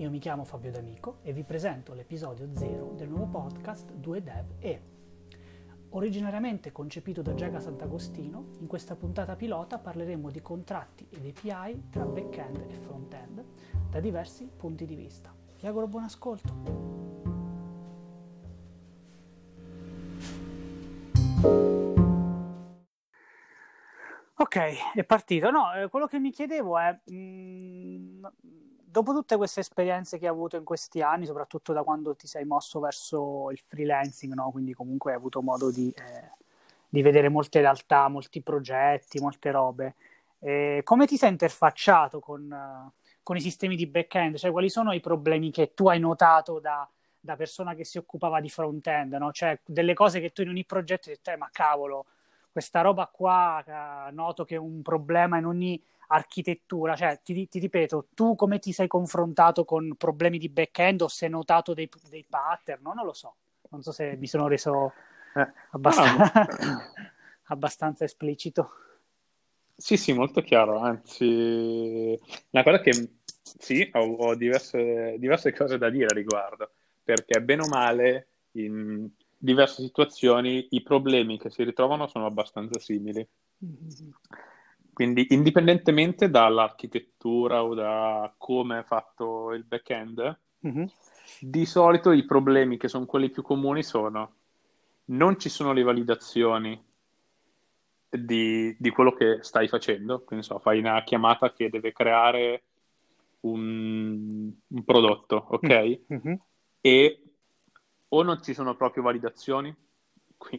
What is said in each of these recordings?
io mi chiamo Fabio D'Amico e vi presento l'episodio 0 del nuovo podcast 2Dev E. Originariamente concepito da Giaga Sant'Agostino, in questa puntata pilota parleremo di contratti ed API tra back-end e front-end da diversi punti di vista. Vi auguro buon ascolto! Ok, è partito. No, eh, quello che mi chiedevo è, mh, mm, dopo tutte queste esperienze che hai avuto in questi anni, soprattutto da quando ti sei mosso verso il freelancing, no? quindi comunque hai avuto modo di, eh, di vedere molte realtà, molti progetti, molte robe, eh, come ti sei interfacciato con, con, i sistemi di back-end? Cioè, quali sono i problemi che tu hai notato da, da persona che si occupava di front-end? No? Cioè, delle cose che tu in ogni progetto hai detto, eh, ma cavolo questa roba qua noto che è un problema in ogni architettura, cioè ti, ti, ripeto, tu come ti sei confrontato con problemi di back-end o se hai notato dei, dei pattern, no? non lo so, non so se mi sono reso eh, abbastanza, no. abbastanza esplicito. Sì, sì, molto chiaro, anzi, una cosa che sì, ho, ho diverse, diverse, cose da dire a riguardo, perché bene o male in, diverse situazioni i problemi che si ritrovano sono abbastanza simili. Quindi, indipendentemente dall'architettura o da come è fatto il back-end, mm-hmm. di solito i problemi che sono quelli più comuni sono non ci sono le validazioni di, di quello che stai facendo, quindi so, fai una chiamata che deve creare un, un prodotto, ok? Mm-hmm. E o non ci sono proprio validazioni,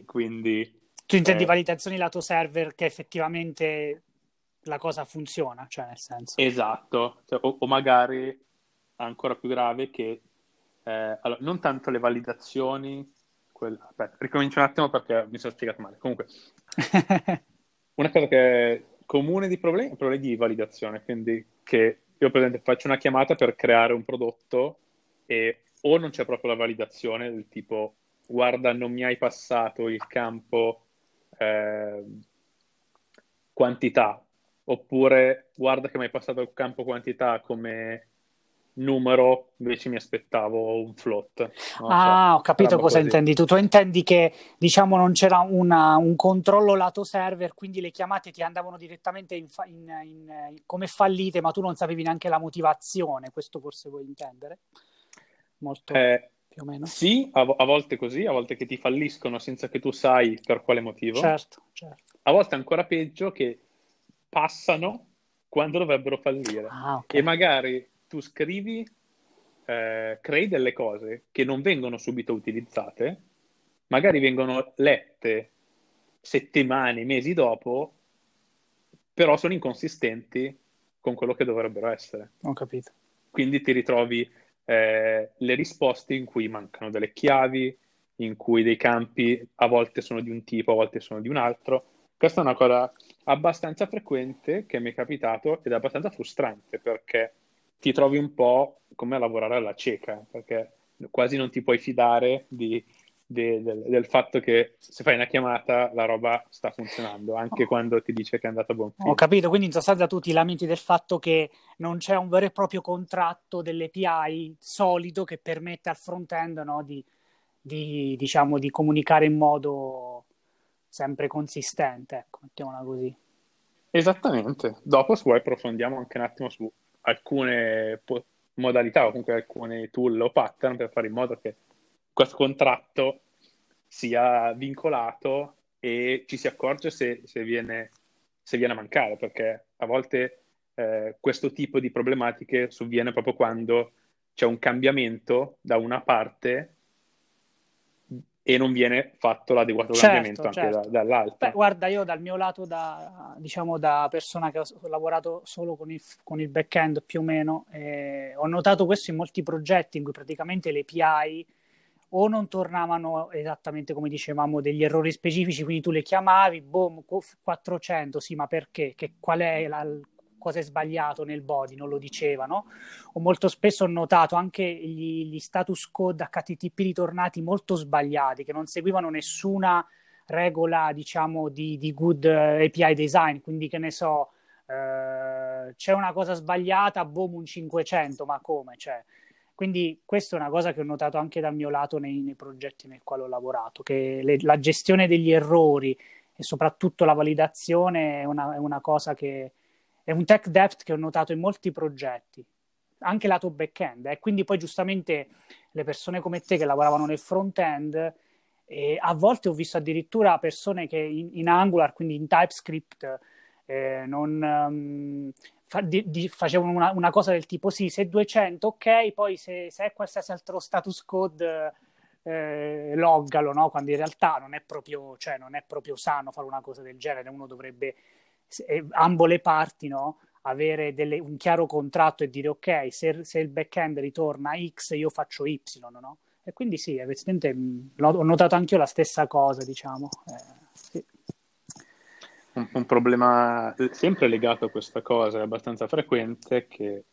quindi... Tu intendi eh, validazioni lato server che effettivamente la cosa funziona, cioè nel senso... Esatto, cioè, o, o, magari ancora più grave che eh, allora, non tanto le validazioni, quel... aspetta, ricomincio un attimo perché mi sono spiegato male. Comunque, una cosa che è comune di problemi, problemi di validazione, quindi che io per esempio faccio una chiamata per creare un prodotto e o non c'è proprio la validazione del tipo guarda non mi hai passato il campo eh, quantità oppure guarda che mi hai passato il campo quantità come numero invece mi aspettavo un float no? ah cioè, ho capito cosa così. intendi tu tu intendi che diciamo non c'era una, un controllo lato server quindi le chiamate ti andavano direttamente in fa- in, in, come fallite ma tu non sapevi neanche la motivazione questo forse vuoi intendere molto eh, più o meno. Sì, a, a, volte così, a volte che ti falliscono senza che tu sai per quale motivo. Certo, certo. A volte ancora peggio che passano quando dovrebbero fallire. Ah, okay. E magari tu scrivi, eh, crei delle cose che non vengono subito utilizzate, magari vengono lette settimane, mesi dopo, però sono inconsistenti con quello che dovrebbero essere. Ho capito. Quindi ti ritrovi eh, le risposte in cui mancano delle chiavi, in cui dei campi a volte sono di un tipo, a volte sono di un altro. Questa è una cosa abbastanza frequente che mi è capitato ed è abbastanza frustrante perché ti trovi un po' come a lavorare alla cieca, perché quasi non ti puoi fidare di de, de, del fatto che se fai una chiamata la roba sta funzionando, anche oh. quando ti dice che è andata a buon fine. Ho capito, quindi in sostanza tu ti lamenti del fatto che non c'è un vero e proprio contratto dell'API solido che permette al front-end no, di, di, diciamo, di comunicare in modo sempre consistente, ecco, mettiamola così. Esattamente. Dopo, se vuoi, approfondiamo anche un attimo su alcune po- modalità o comunque alcune tool o pattern per fare in modo che questo contratto sia vincolato e ci si accorge se, se, viene, se viene, a mancare, perché a volte eh, questo tipo di problematiche sovviene proprio quando c'è un cambiamento da una parte e non viene fatto l'adeguato certo, cambiamento anche certo. da, dall'altra. Beh, guarda, io dal mio lato, da, diciamo da persona che ho lavorato solo con il, con il back-end più o meno, eh, ho notato questo in molti progetti in cui praticamente le API o non tornavano esattamente come dicevamo degli errori specifici, quindi tu le chiamavi, boom, 400, sì, ma perché? Che, qual è la, cosa è sbagliato nel body, non lo dicevano. O molto spesso ho notato anche gli, gli status code HTTP ritornati molto sbagliati, che non seguivano nessuna regola, diciamo, di, di good API design, quindi che ne so, eh, c'è una cosa sbagliata, boom, un 500, ma come? Cioè, Quindi questa è una cosa che ho notato anche dal mio lato nei, nei progetti nel quale ho lavorato, che le, la gestione degli errori e soprattutto la validazione è una, è una cosa che è un tech debt che ho notato in molti progetti, anche lato back-end. Eh. Quindi poi giustamente le persone come te che lavoravano nel front-end, eh, a volte ho visto addirittura persone che in, in Angular, quindi in TypeScript, eh, non, um, fa, di, di, facevano una, una, cosa del tipo sì, se 200 ok, poi se, se è qualsiasi altro status code eh, loggalo, no? quando in realtà non è, proprio, cioè, non è proprio sano fare una cosa del genere, uno dovrebbe, eh, ambo le parti, no? avere delle, un chiaro contratto e dire ok, se, se, il backend ritorna X io faccio Y, no? E quindi sì, evidentemente ho notato anche io la stessa cosa, diciamo. Eh. Un, un, problema sempre legato a questa cosa, è abbastanza frequente, che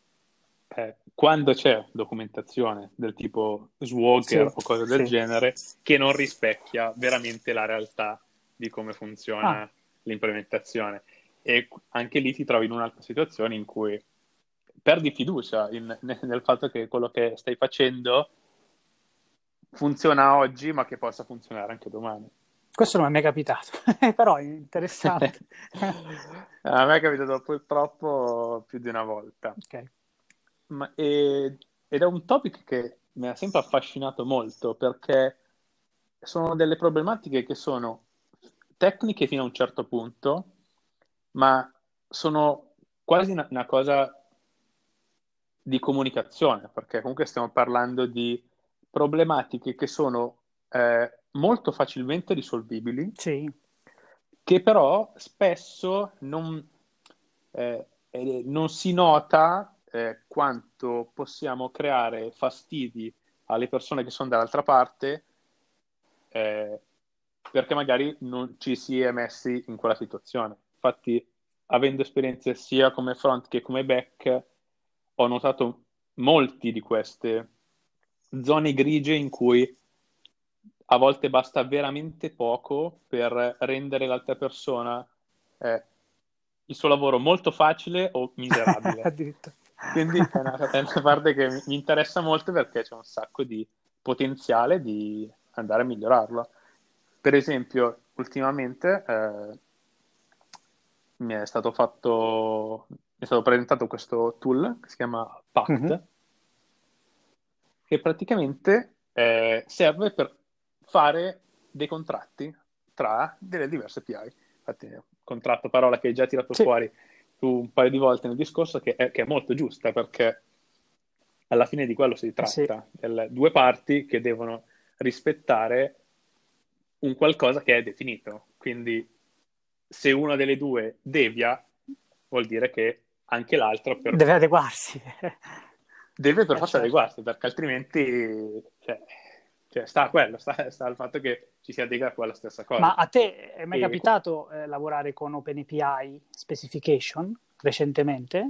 eh, quando c'è documentazione del tipo Swagger sì, o cose del sì. genere, che non rispecchia veramente la realtà di come funziona ah. l'implementazione. E anche lì ti trovi in un'altra situazione in cui perdi fiducia in, nel fatto che quello che stai facendo funziona oggi, ma che possa funzionare anche domani. Questo non mi è mai capitato, però è interessante. a me è capitato purtroppo più di una volta. Okay. Ma, e, ed è un topic che mi ha sempre affascinato molto perché sono delle problematiche che sono tecniche fino a un certo punto, ma sono quasi una, una cosa di comunicazione, perché comunque stiamo parlando di problematiche che sono eh, molto facilmente risolvibili, sì. che però spesso non, eh, eh, non si nota eh, quanto possiamo creare fastidi alle persone che sono dall'altra parte eh, perché magari non ci si è messi in quella situazione. Infatti, avendo esperienze sia come front che come back, ho notato molti di queste zone grigie in cui a volte basta veramente poco per rendere l'altra persona eh, il suo lavoro molto facile o miserabile. Quindi è una, è una, parte che mi interessa molto perché c'è un sacco di potenziale di andare a migliorarlo. Per esempio, ultimamente eh, mi è stato fatto, mi è stato presentato questo tool che si chiama Pact, mm-hmm. che praticamente eh, serve per fare dei contratti tra delle diverse API. Infatti, contratto, parola che hai già tirato sì. fuori un paio di volte nel discorso, che è, che è, molto giusta perché alla fine di quello si tratta, sì. delle due parti che devono rispettare un qualcosa che è definito. Quindi se una delle due devia, vuol dire che anche l'altra per... deve adeguarsi. deve per eh, forza certo. adeguarsi, perché altrimenti cioè, cioè, sta a quello, sta, sta, al fatto che ci si adegua a quella stessa cosa. Ma a te è mai e... capitato eh, lavorare con OpenAPI Specification recentemente?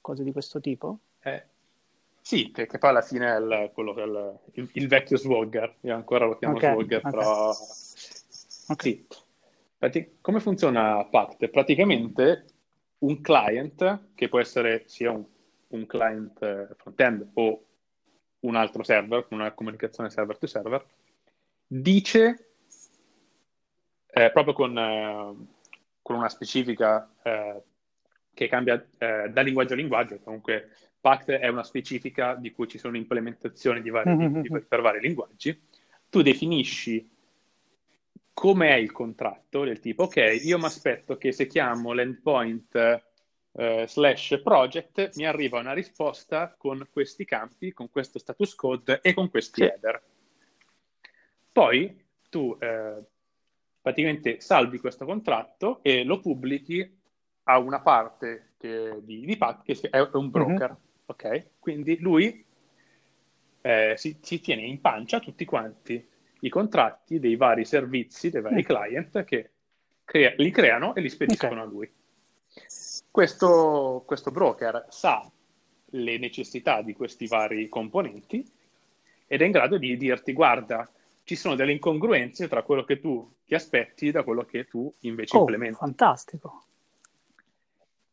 Cose di questo tipo? Eh, sì, che, che, poi alla fine è il, quello, il, il, il, vecchio Swagger, io ancora lo chiamo okay, Swagger, okay. però... Okay. Sì. come funziona Pact? Praticamente un client, che può essere sia un, un client eh, front-end o un altro server, una comunicazione server to server, dice eh, proprio con, eh, con, una specifica eh, che cambia eh, da linguaggio a linguaggio, comunque Pact è una specifica di cui ci sono implementazioni di vari, mm-hmm. di, per vari linguaggi, tu definisci come è il contratto del tipo, ok, io mi aspetto che se chiamo l'endpoint eh, slash project mi arriva una risposta con questi campi, con questo status code e con questi sì. header. Poi tu eh, praticamente salvi questo contratto e lo pubblichi a una parte che, di, di Pat che è un broker, mm-hmm. ok? Quindi lui eh, si, si, tiene in pancia tutti quanti i contratti dei vari servizi, dei vari mm. client che crea- li creano e li spediscono okay. a lui questo, questo broker sa le necessità di questi vari componenti ed è in grado di dirti guarda, ci sono delle incongruenze tra quello che tu ti aspetti da quello che tu invece oh, implementi. Fantastico.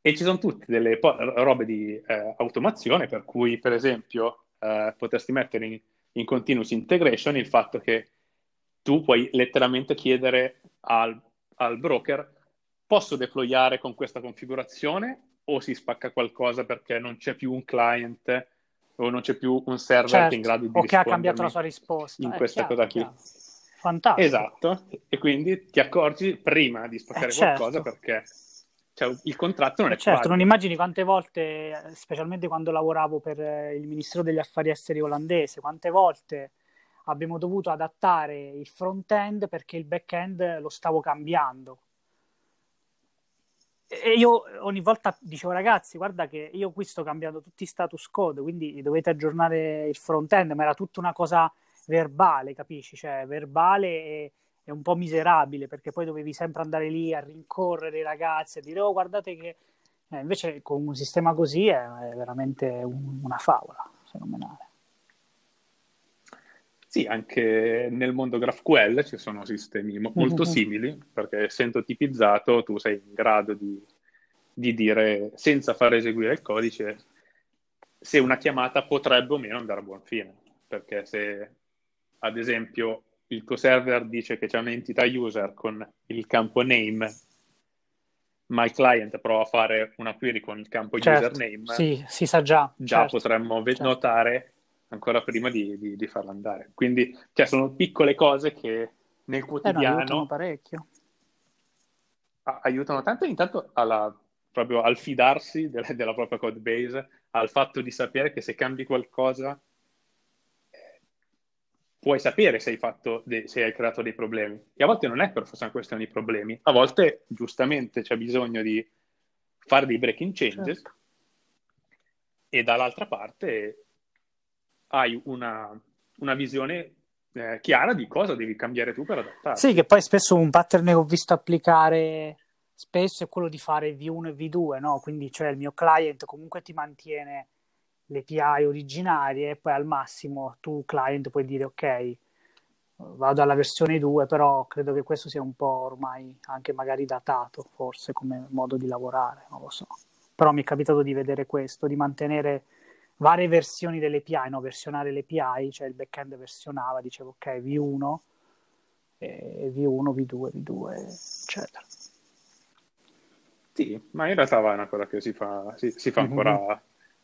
E ci sono tutte delle po- robe di eh, automazione, per cui, per esempio, uh, potresti mettere in, in continuous integration il fatto che tu puoi letteralmente chiedere al, al broker posso deployare con questa configurazione o si spacca qualcosa perché non c'è più un client o non c'è più un server certo. che è in certo. grado di o che ha cambiato la sua risposta in questa chiaro, cosa qui. Chiaro. Fantastico. Esatto, e quindi ti accorgi prima di spaccare eh, certo. qualcosa perché cioè, il contratto non è certo, non immagini quante volte, specialmente quando lavoravo per il Ministero degli Affari Esteri olandese, quante volte abbiamo dovuto adattare il front-end perché il back-end lo stavo cambiando. E io ogni volta dicevo ragazzi, guarda che io qui sto cambiando tutti i status code, quindi dovete aggiornare il front-end, ma era tutta una cosa verbale, capisci? Cioè, verbale e, e un po' miserabile, perché poi dovevi sempre andare lì a rincorrere i ragazzi e dire, oh, guardate che... Eh, invece con un sistema così è, è veramente un, una favola, fenomenale. Sì, anche nel mondo GraphQL ci sono sistemi mo- molto mm-hmm. simili, perché essendo tipizzato tu sei in grado di, di, dire, senza far eseguire il codice, se una chiamata potrebbe o meno andare a buon fine. Perché se, ad esempio, il tuo server dice che c'è un'entità user con il campo name, ma il client prova a fare una query con il campo certo, username, sì, si sa già. Già certo, potremmo certo. notare ancora prima di, di, di farlo andare. Quindi cioè, sono piccole cose che nel quotidiano eh no, aiutano parecchio. aiutano tanto intanto alla, proprio al fidarsi de- della propria code base, al fatto di sapere che se cambi qualcosa eh, puoi sapere se hai, fatto de- se hai creato dei problemi. E a volte non è per forza una questione di problemi, a volte giustamente c'è bisogno di fare dei breaking changes certo. e dall'altra parte hai una, una visione eh, chiara di cosa devi cambiare tu per adattarti. Sì, che poi spesso un pattern che ho visto applicare spesso è quello di fare V1 e V2, no? Quindi cioè il mio client comunque ti mantiene le API originarie e poi al massimo tu client puoi dire ok, vado alla versione 2, però credo che questo sia un po' ormai anche magari datato forse come modo di lavorare, non lo so. Però mi è capitato di vedere questo, di mantenere varie versioni delle API, no? versionare le API, cioè il backend versionava, dicevo ok, V1, V1, V2, V2, eccetera. Sì, ma in realtà è una cosa che si fa, si, si fa ancora mm-hmm.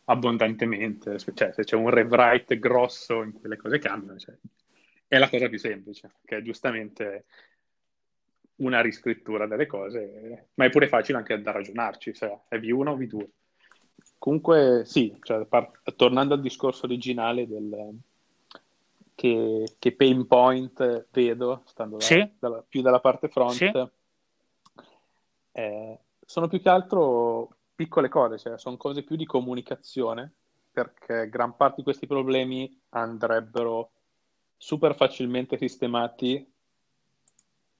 abbondantemente, cioè se c'è un rewrite grosso in cui le cose cambiano, cioè, è la cosa più semplice, che è giustamente una riscrittura delle cose, ma è pure facile anche da ragionarci, se è V1 o V2. Comunque sì, cioè, par- tornando al discorso originale del, che, che pain point vedo, stando sì. da, dalla, più dalla parte front, sì. eh, sono più che altro piccole cose, cioè sono cose più di comunicazione, perché gran parte di questi problemi andrebbero super facilmente sistemati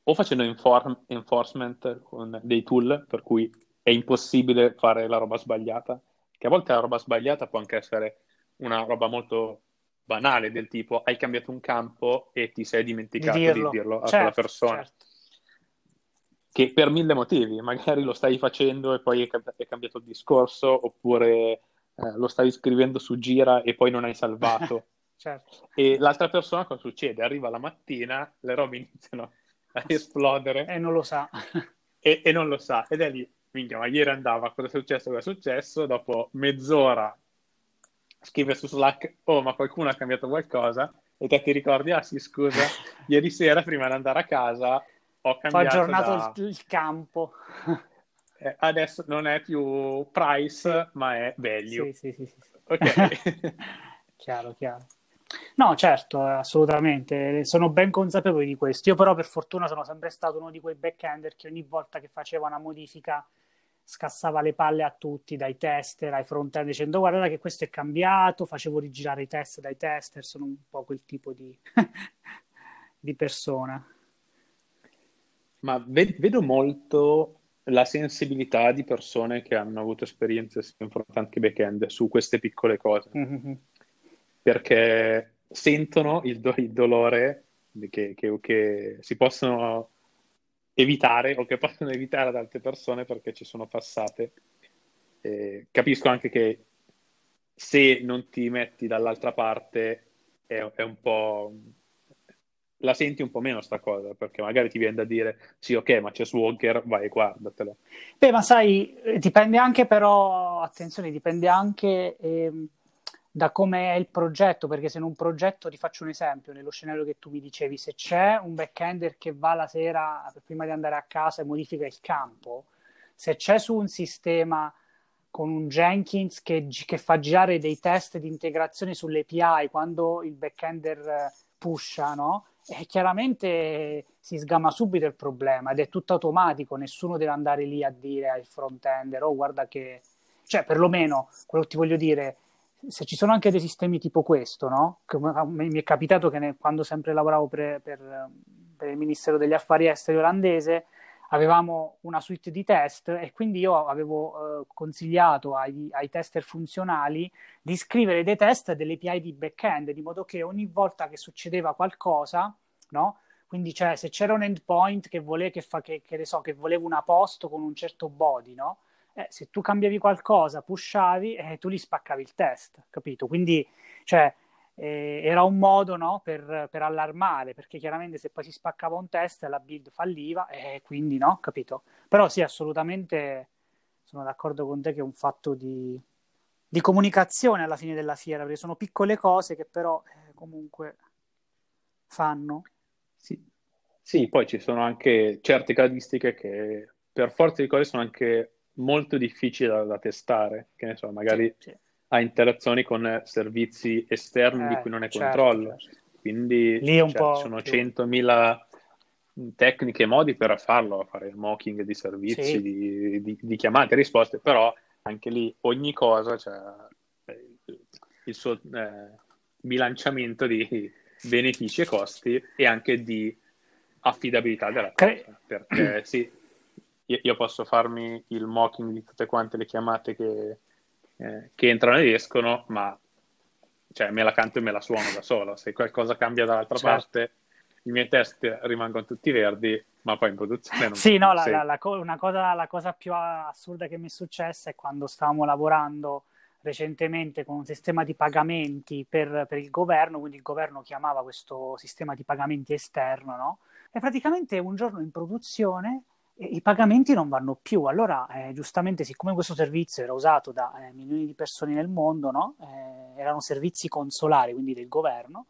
o facendo inform- enforcement con dei tool per cui è impossibile fare la roba sbagliata, che a volte la roba sbagliata può anche essere una roba molto banale, del tipo hai cambiato un campo e ti sei dimenticato di dirlo, di dirlo a certo, quella persona. Certo. Che per mille motivi, magari lo stai facendo e poi è cambiato il discorso, oppure eh, lo stavi scrivendo su Gira e poi non hai salvato. certo. E l'altra persona cosa succede? Arriva la mattina, le robe iniziano a esplodere. E non lo sa. e, e non lo sa. Ed è lì, minchia, ma ieri andava, cosa è successo, cosa è successo, dopo mezz'ora scrive su Slack, oh ma qualcuno ha cambiato qualcosa, e te ti ricordi, ah sì scusa, ieri sera prima di andare a casa ho cambiato Ho aggiornato da... il, campo. Eh, adesso non è più price, sì. ma è value. Sì, sì, sì. sì. Ok. chiaro, chiaro. No, certo, assolutamente, sono ben consapevoli di questo. Io però per fortuna sono sempre stato uno di quei backender che ogni volta che faceva una modifica scassava le palle a tutti, dai tester ai front-end, dicendo guarda che questo è cambiato, facevo rigirare i test dai tester, sono un po' quel tipo di, di persona. Ma vedo molto la sensibilità di persone che hanno avuto esperienze sia in front-end che back-end su queste piccole cose. Mm-hmm perché sentono il, do- il dolore che, che, che, si possono evitare o che possono evitare ad altre persone perché ci sono passate. E capisco anche che se non ti metti dall'altra parte è, è un po' la senti un po' meno sta cosa, perché magari ti viene da dire sì, ok, ma c'è Swagger, vai e guardatelo. Beh, ma sai, dipende anche però, attenzione, dipende anche eh, da come è il progetto, perché se in un progetto, ti faccio un esempio, nello scenario che tu mi dicevi, se c'è un backender che va la sera prima di andare a casa e modifica il campo, se c'è su un sistema con un Jenkins che, che fa girare dei test di integrazione sulle API quando il backender pusha, no? E chiaramente si sgama subito il problema ed è tutto automatico, nessuno deve andare lì a dire al front-ender, oh guarda che... Cioè, perlomeno, quello che ti voglio dire, se ci sono anche dei sistemi tipo questo, no? Che mi è capitato che ne, quando sempre lavoravo per, per, per il Ministero degli Affari Esteri olandese, avevamo una suite di test e quindi io avevo eh, consigliato ai, ai, tester funzionali di scrivere dei test delle API di backend, di modo che ogni volta che succedeva qualcosa, no? Quindi cioè, se c'era un endpoint che, vole, che, fa, che, che, so, che voleva una post con un certo body, no? Eh, se tu cambiavi qualcosa, pushavi, eh, tu gli spaccavi il test, capito? Quindi, cioè, eh, era un modo no, per, per, allarmare, perché chiaramente se poi si spaccava un test la build falliva e quindi no, capito? Però sì, assolutamente sono d'accordo con te che è un fatto di, di comunicazione alla fine della fiera, perché sono piccole cose che però eh, comunque fanno. Sì. sì, poi ci sono anche certe caratteristiche che per forza di cose sono anche molto difficili da, da testare, che ne so, magari... Sì, sì ha interazioni con servizi esterni eh, di cui non è certo, controllo. Certo. Quindi cioè, po sono più... 100.000 tecniche e modi per farlo, fare mocking di servizi, sì. di, di, di, chiamate e risposte, però anche lì ogni cosa cioè, il suo eh, bilanciamento di benefici e costi e anche di affidabilità della cosa. Perché sì, io, io posso farmi il mocking di tutte quante le chiamate che eh, che entrano ed escono, ma cioè, me la canto e me la suono da solo. Se qualcosa cambia dall'altra certo. parte, i miei test rimangono tutti verdi, ma poi in produzione non Sì, no, la, la, la, una cosa, la cosa più assurda che mi è successa è quando stavamo lavorando recentemente con un sistema di pagamenti per, per, il governo, quindi il governo chiamava questo sistema di pagamenti esterno, no? E praticamente un giorno in produzione i pagamenti non vanno più. Allora, eh, giustamente, siccome questo servizio era usato da eh, milioni di persone nel mondo, no? eh, erano servizi consolari, quindi del governo,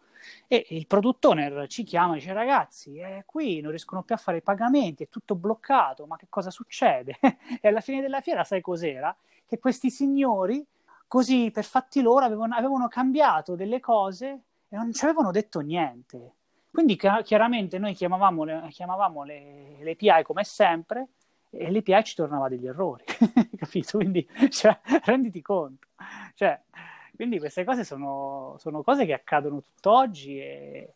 e il product owner ci chiama e dice ragazzi, eh, qui non riescono più a fare i pagamenti, è tutto bloccato, ma che cosa succede? e alla fine della fiera sai cos'era? Che questi signori, così per fatti loro, avevano, avevano cambiato delle cose e non ci avevano detto niente. Quindi chiaramente noi chiamavamo, le, chiamavamo le, le API come sempre e l'API ci tornava degli errori, capito? Quindi cioè, renditi conto. Cioè, quindi queste cose sono, sono, cose che accadono tutt'oggi e,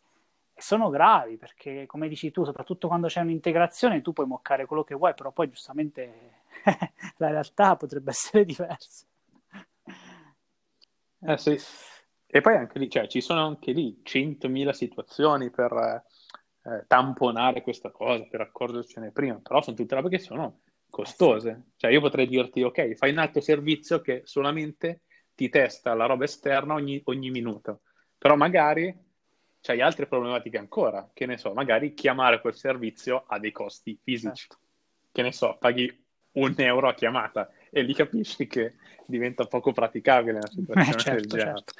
e, sono gravi perché, come dici tu, soprattutto quando c'è un'integrazione, tu puoi moccare quello che vuoi, però poi giustamente la realtà potrebbe essere diversa. Eh sì. E poi anche lì, cioè, ci sono anche lì 100.000 situazioni per eh, tamponare questa cosa, per accorgercene prima, però sono tutte robe che sono costose. Cioè, io potrei dirti, ok, fai un altro servizio che solamente ti testa la roba esterna ogni, ogni minuto, però magari c'hai altre problematiche ancora, che ne so, magari chiamare quel servizio ha dei costi fisici, certo. che ne so, paghi un euro a chiamata e lì capisci che diventa poco praticabile una situazione eh, certo, del genere. Certo.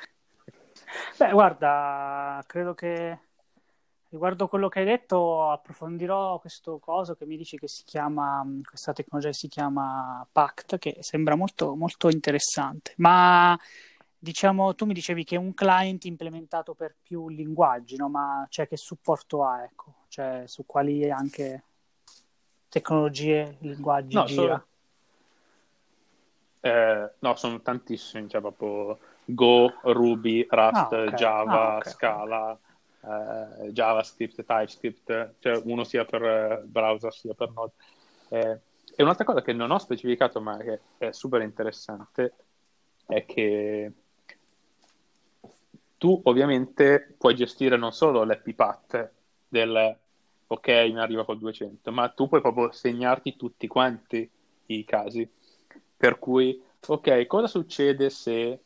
Beh, guarda, credo che riguardo quello che hai detto approfondirò questo coso che mi dici che si chiama, questa tecnologia si chiama Pact, che sembra molto, molto interessante. Ma diciamo, tu mi dicevi che è un client implementato per più linguaggi, no? Ma cioè, che supporto ha, ecco? Cioè, su quali anche tecnologie, linguaggi no, gira? So... Eh, no, sono tantissimi, cioè proprio Go, Ruby, Rust, ah, okay. Java, ah, okay. Scala, eh, JavaScript, TypeScript, cioè uno sia per eh, browser sia per Node. Eh, e un'altra cosa che non ho specificato ma che è super interessante è che tu ovviamente puoi gestire non solo l'happy path del ok mi arriva col 200 ma tu puoi proprio segnarti tutti quanti i casi per cui ok cosa succede se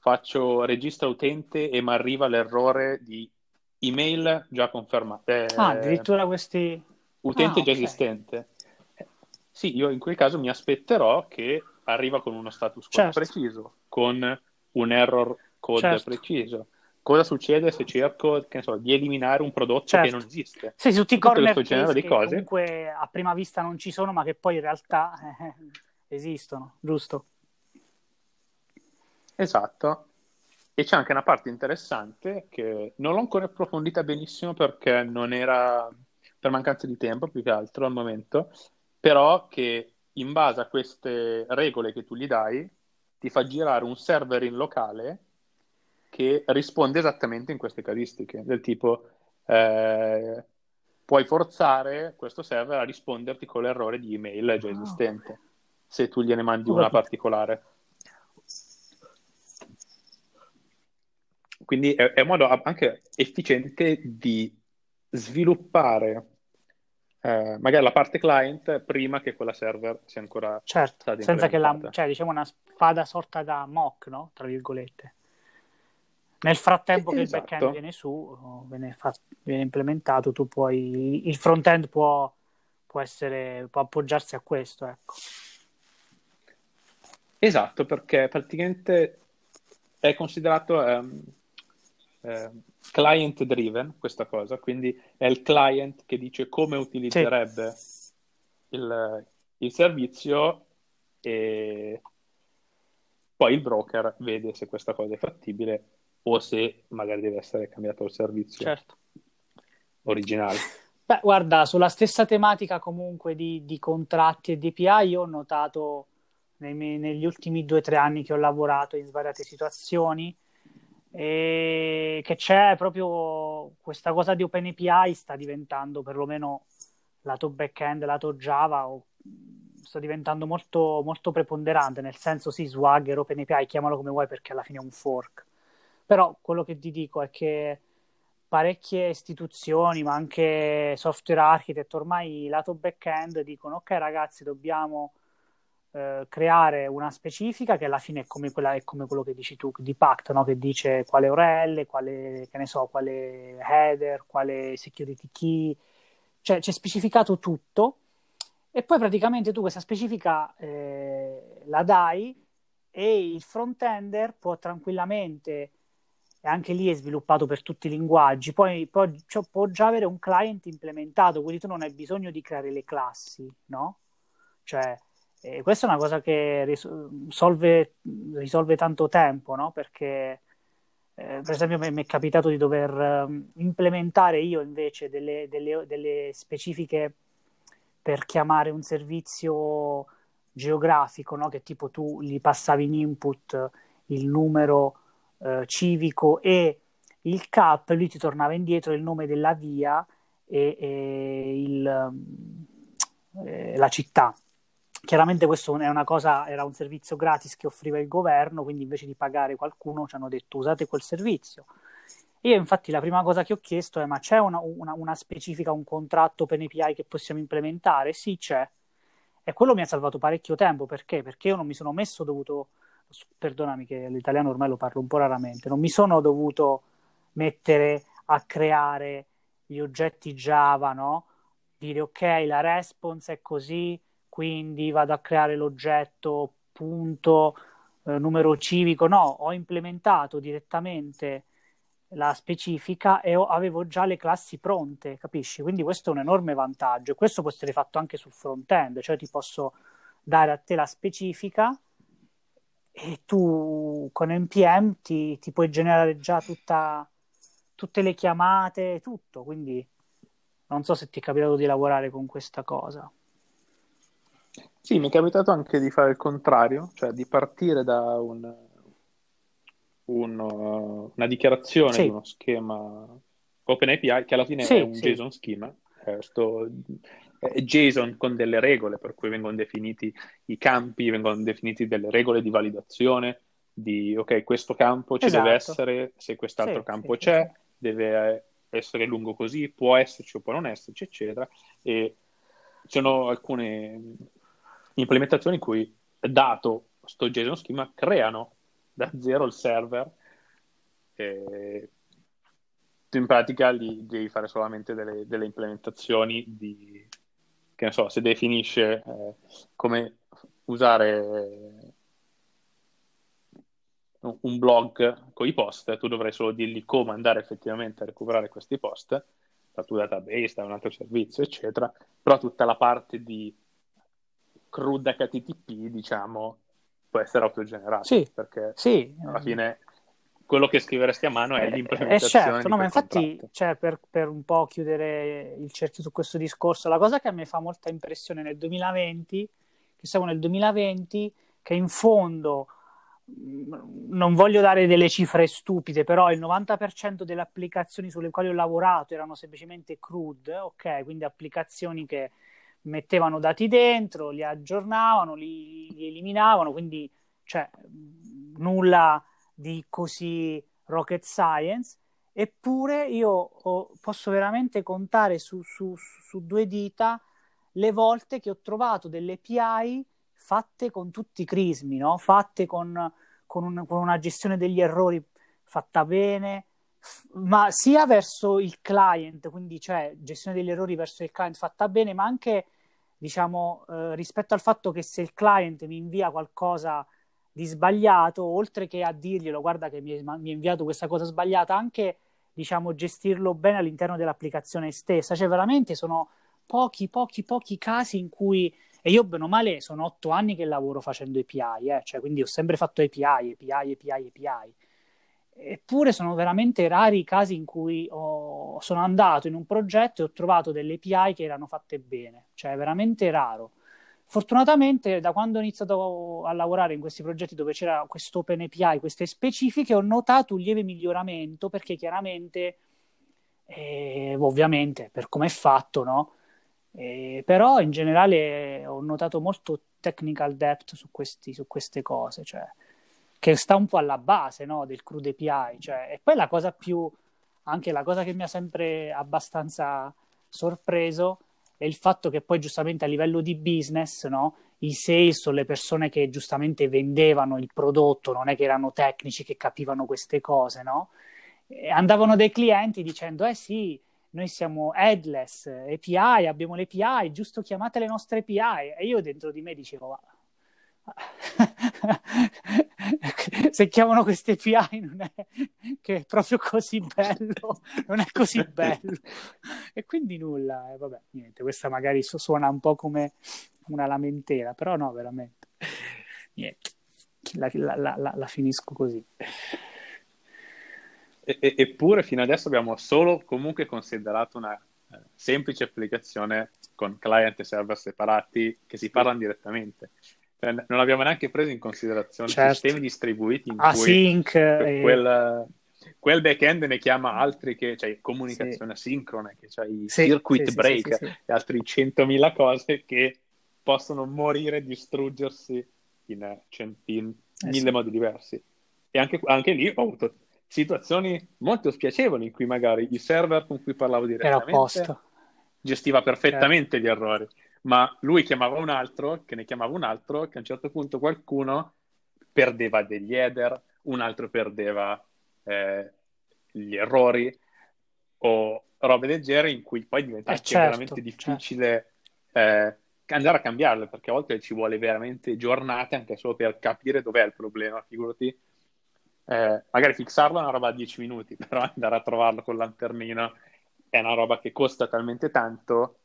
faccio registra utente e mi arriva l'errore di email già confermata. Eh, ah, addirittura questi... Utente ah, già okay. esistente. Sì, io in quel caso mi aspetterò che arriva con uno status code certo. preciso, con un error code certo. preciso. Cosa succede se cerco so, di eliminare un prodotto certo. che non esiste? Sì, tutti i corner genere di cose. comunque a prima vista non ci sono, ma che poi in realtà eh, esistono, giusto? Esatto. E c'è anche una parte interessante che non l'ho ancora approfondita benissimo perché non era per mancanza di tempo più che altro al momento, però che in base a queste regole che tu gli dai ti fa girare un server in locale che risponde esattamente in queste casistiche, del tipo eh, puoi forzare questo server a risponderti con l'errore di email già esistente, oh. se tu gliene mandi una particolare. Quindi è, è un modo anche efficiente di sviluppare eh, magari la parte client prima che quella server sia ancora certo, senza che la, cioè diciamo una spada sorta da mock, no? Tra virgolette. Nel frattempo che esatto. il backend viene su, viene, fa, viene, implementato, tu puoi, il frontend può, può, essere, può appoggiarsi a questo, ecco. Esatto, perché praticamente è considerato um, uh, client driven questa cosa, quindi è il client che dice come utilizzerebbe sì. il, il servizio e poi il broker vede se questa cosa è fattibile o se magari deve essere cambiato il servizio certo. originale. Beh, guarda, sulla stessa tematica comunque di, di contratti e di API, io ho notato nei, negli ultimi due o tre anni che ho lavorato in svariate situazioni e che c'è proprio questa cosa di OpenAPI sta diventando perlomeno lato backend, lato Java o sta diventando molto, molto preponderante, nel senso sì, Swagger, OpenAPI, chiamalo come vuoi perché alla fine è un fork. Però quello che ti dico è che parecchie istituzioni, ma anche software architect, ormai lato back-end dicono ok ragazzi, dobbiamo eh, creare una specifica che alla fine è come, quella, è come quello che dici tu di Pact, no? che dice quale URL, quale, che ne so, quale header, quale security key, cioè c'è specificato tutto e poi praticamente tu questa specifica eh, la dai e il front-ender può tranquillamente e anche lì è sviluppato per tutti i linguaggi. Poi, poi cioè, può già avere un client implementato, quindi tu non hai bisogno di creare le classi, no? Cioè, eh, questa è una cosa che risolve, risolve tanto tempo, no? Perché, eh, per esempio, mi è capitato di dover um, implementare io invece delle, delle, delle specifiche per chiamare un servizio geografico, no? Che tipo tu gli passavi in input il numero eh, civico e il CAP, lui ti tornava indietro il nome della via e, e il, eh, la città. Chiaramente questo è una cosa, era un servizio gratis che offriva il governo, quindi invece di pagare qualcuno ci hanno detto usate quel servizio. Io infatti la prima cosa che ho chiesto è ma c'è una, una, una specifica, un contratto per API che possiamo implementare? Sì, c'è. E quello mi ha salvato parecchio tempo, perché? Perché io non mi sono messo dovuto perdonami che l'italiano ormai lo parlo un po' raramente, non mi sono dovuto mettere a creare gli oggetti Java, no? Dire ok, la response è così, quindi vado a creare l'oggetto punto eh, numero civico. No, ho implementato direttamente la specifica e ho, avevo già le classi pronte, capisci? Quindi questo è un enorme vantaggio. Questo può essere fatto anche sul front-end, cioè ti posso dare a te la specifica e tu con NPM ti, ti puoi generare già tutta, tutte le chiamate, tutto, quindi non so se ti è capitato di lavorare con questa cosa. Sì, mi è capitato anche di fare il contrario, cioè di partire da un, un, una dichiarazione sì. di uno schema OpenAPI che alla fine sì, è un sì. JSON schema. Eh, sto, JSON con delle regole, per cui vengono definiti i campi, vengono definiti delle regole di validazione, di ok, questo campo ci esatto. deve essere, se quest'altro campo c'è, deve essere lungo così, può esserci o può non esserci, eccetera. E ci sono alcune implementazioni in cui, dato sto JSON schema, creano da zero il server e in pratica li devi fare solamente delle, delle implementazioni di, che ne so, se definisce eh, come usare un blog con i post, tu dovrai solo dirgli come andare effettivamente a recuperare questi post dal tuo database, da un altro servizio, eccetera, però tutta la parte di CRUD HTTP, diciamo, può essere autogenerata, sì, perché sì. alla fine quello che scriveresti a mano è eh, l'implementazione. Eh certo, no, ma infatti, cioè, per, per, un po' chiudere il cerchio su questo discorso, la cosa che a me fa molta impressione nel 2020, che siamo nel 2020, che in fondo non voglio dare delle cifre stupide, però il 90% delle applicazioni sulle quali ho lavorato erano semplicemente CRUD, ok? Quindi applicazioni che mettevano dati dentro, li aggiornavano, li, li eliminavano, quindi cioè, nulla di così rocket science. Eppure io ho, posso veramente contare su, su, su due dita le volte che ho trovato delle API fatte con tutti i crismi, no? fatte con, con, un, con, una gestione degli errori fatta bene, ma sia verso il client, quindi cioè gestione degli errori verso il client fatta bene, ma anche diciamo eh, rispetto al fatto che se il client mi invia qualcosa di sbagliato, oltre che a dirglielo, guarda che mi, ha inviato questa cosa sbagliata, anche diciamo gestirlo bene all'interno dell'applicazione stessa, cioè veramente sono pochi, pochi, pochi casi in cui e io, bene o male, sono otto anni che lavoro facendo API, eh? cioè, quindi ho sempre fatto API, API, API, API. Eppure sono veramente rari i casi in cui ho... sono andato in un progetto e ho trovato delle API che erano fatte bene, cioè è veramente raro. Fortunatamente, da quando ho iniziato a lavorare in questi progetti dove c'era questo Open API, queste specifiche, ho notato un lieve miglioramento perché chiaramente, eh, ovviamente, per come è fatto, no? Eh, però in generale ho notato molto technical depth su, questi, su queste cose, cioè, che sta un po' alla base no, del crude API. Cioè, e poi la cosa più, anche la cosa che mi ha sempre abbastanza sorpreso è il fatto che poi giustamente a livello di business, no, i sales o le persone che giustamente vendevano il prodotto, non è che erano tecnici che capivano queste cose, no? andavano dai clienti dicendo, eh sì, noi siamo headless, API, abbiamo le API, giusto chiamate le nostre API. E io dentro di me dicevo, se chiamano queste API non è che è proprio così bello, non è così bello. E quindi nulla, eh, vabbè, niente, questa magari suona un po' come una lamentela, però no, veramente. Niente, la, la, la, la finisco così. E, eppure fino adesso abbiamo solo comunque considerato una eh, semplice applicazione con client e server separati che si parlano direttamente. Cioè, non abbiamo neanche preso in considerazione certo. sistemi distribuiti in Async cui e... quel, quel backend ne chiama altri che, cioè comunicazione sì. asincrona, che c'è i sì, circuit sì, break e altri 100.000 cose che possono morire, distruggersi in, in eh, mille modi diversi. E anche, anche lì ho avuto situazioni molto spiacevoli in cui magari il server con cui parlavo direttamente gestiva perfettamente certo. gli errori, ma lui chiamava un altro, che ne chiamava un altro, che a un certo punto qualcuno perdeva degli header, un altro perdeva eh, gli errori o robe del genere in cui poi diventa eh, certo, veramente certo. difficile certo. eh, andare a cambiarle perché a volte ci vuole veramente giornate anche solo per capire dov'è il problema, figurati eh, magari fissarlo è una roba a 10 minuti, però andare a trovarlo con lanternino è una roba che costa talmente tanto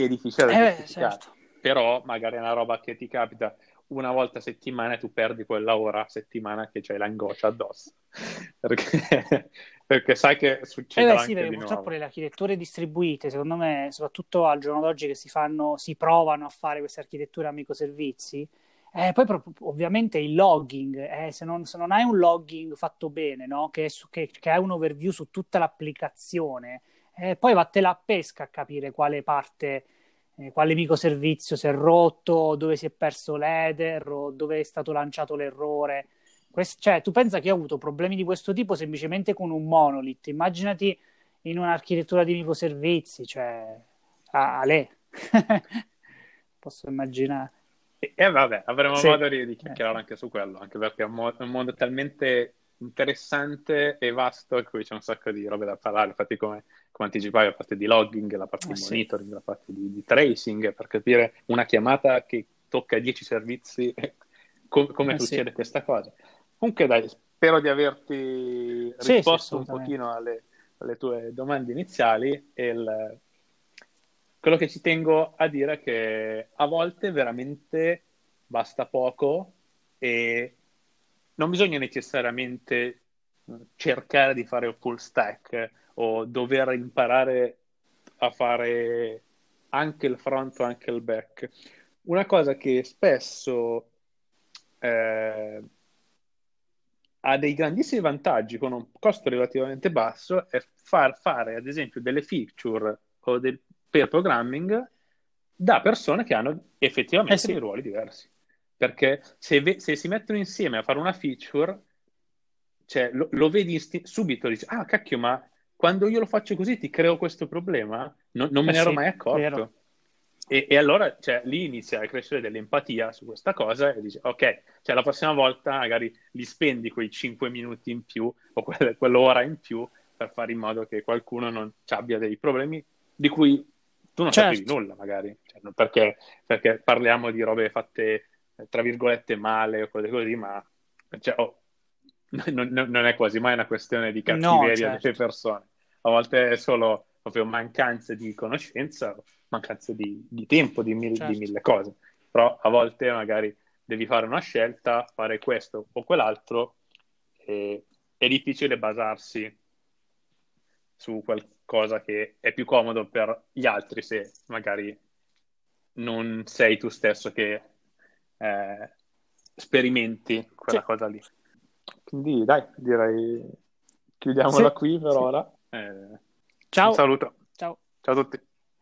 che è difficile da eh, certo. Però magari è una roba che ti capita una volta a settimana e tu perdi quella ora a settimana che c'hai l'angoscia addosso. perché, perché sai che succede. Eh beh, sì, perché purtroppo le architetture distribuite, secondo me, soprattutto al giorno d'oggi che si fanno, si provano a fare queste architetture a microservizi, eh, poi ovviamente il logging, eh, se, non, se, non, hai un logging fatto bene, no? che, su, che, che, hai un overview su tutta l'applicazione, eh, poi vattela a pesca a capire quale parte, eh, quale microservizio si è rotto, dove si è perso l'header o dove è stato lanciato l'errore. Quest- cioè, tu pensa che ho avuto problemi di questo tipo semplicemente con un monolith, immaginati in un'architettura di microservizi, cioè, a, a lei. Posso immaginare E, e vabbè, avremo sì. modo di, di chiacchierare anche su quello, anche perché è un, mondo talmente interessante e vasto in cui c'è un sacco di robe da parlare. Infatti, come, come anticipavi, la parte di logging, la parte eh, di monitoring, sì. la parte di, di, tracing, per capire una chiamata che tocca 10 servizi, com- come eh, succede sì. questa cosa. Comunque, dai, spero di averti risposto un pochino alle, alle, tue domande iniziali. E il, quello che ci tengo a dire è che a volte veramente basta poco e non bisogna necessariamente cercare di fare il full stack o dover imparare a fare anche il front o anche il back. Una cosa che spesso eh, ha dei grandissimi vantaggi con un costo relativamente basso è far fare ad esempio delle feature o del per programming da persone che hanno effettivamente eh sì. ruoli diversi. Perché se, ve- se, si mettono insieme a fare una feature, cioè, lo, lo vedi isti- subito, dici, ah cacchio, ma quando io lo faccio così ti creo questo problema? No, non me eh ne ero sì, mai accorto. E, e, allora cioè, lì inizia a crescere dell'empatia su questa cosa e dici, ok, cioè, la prossima volta magari li spendi quei 5 minuti in più o quelle, quell'ora in più per fare in modo che qualcuno non abbia dei problemi di cui tu non certo. sapevi nulla magari, cioè, perché, perché, parliamo di robe fatte tra virgolette male o cose così, ma cioè, oh, non, non, è quasi mai una questione di cattiveria no, certo. delle persone, a volte è solo proprio mancanza di conoscenza, mancanza di, di tempo, di, mil, certo. di mille cose, però a volte magari devi fare una scelta, fare questo o quell'altro, e è difficile basarsi su qualcosa che è più comodo per gli altri se magari non sei tu stesso che eh, sperimenti quella sì. cosa lì. Quindi dai, direi chiudiamola sì, qui per sì. ora. Eh, Ciao. Un saluto. Ciao. Ciao a tutti.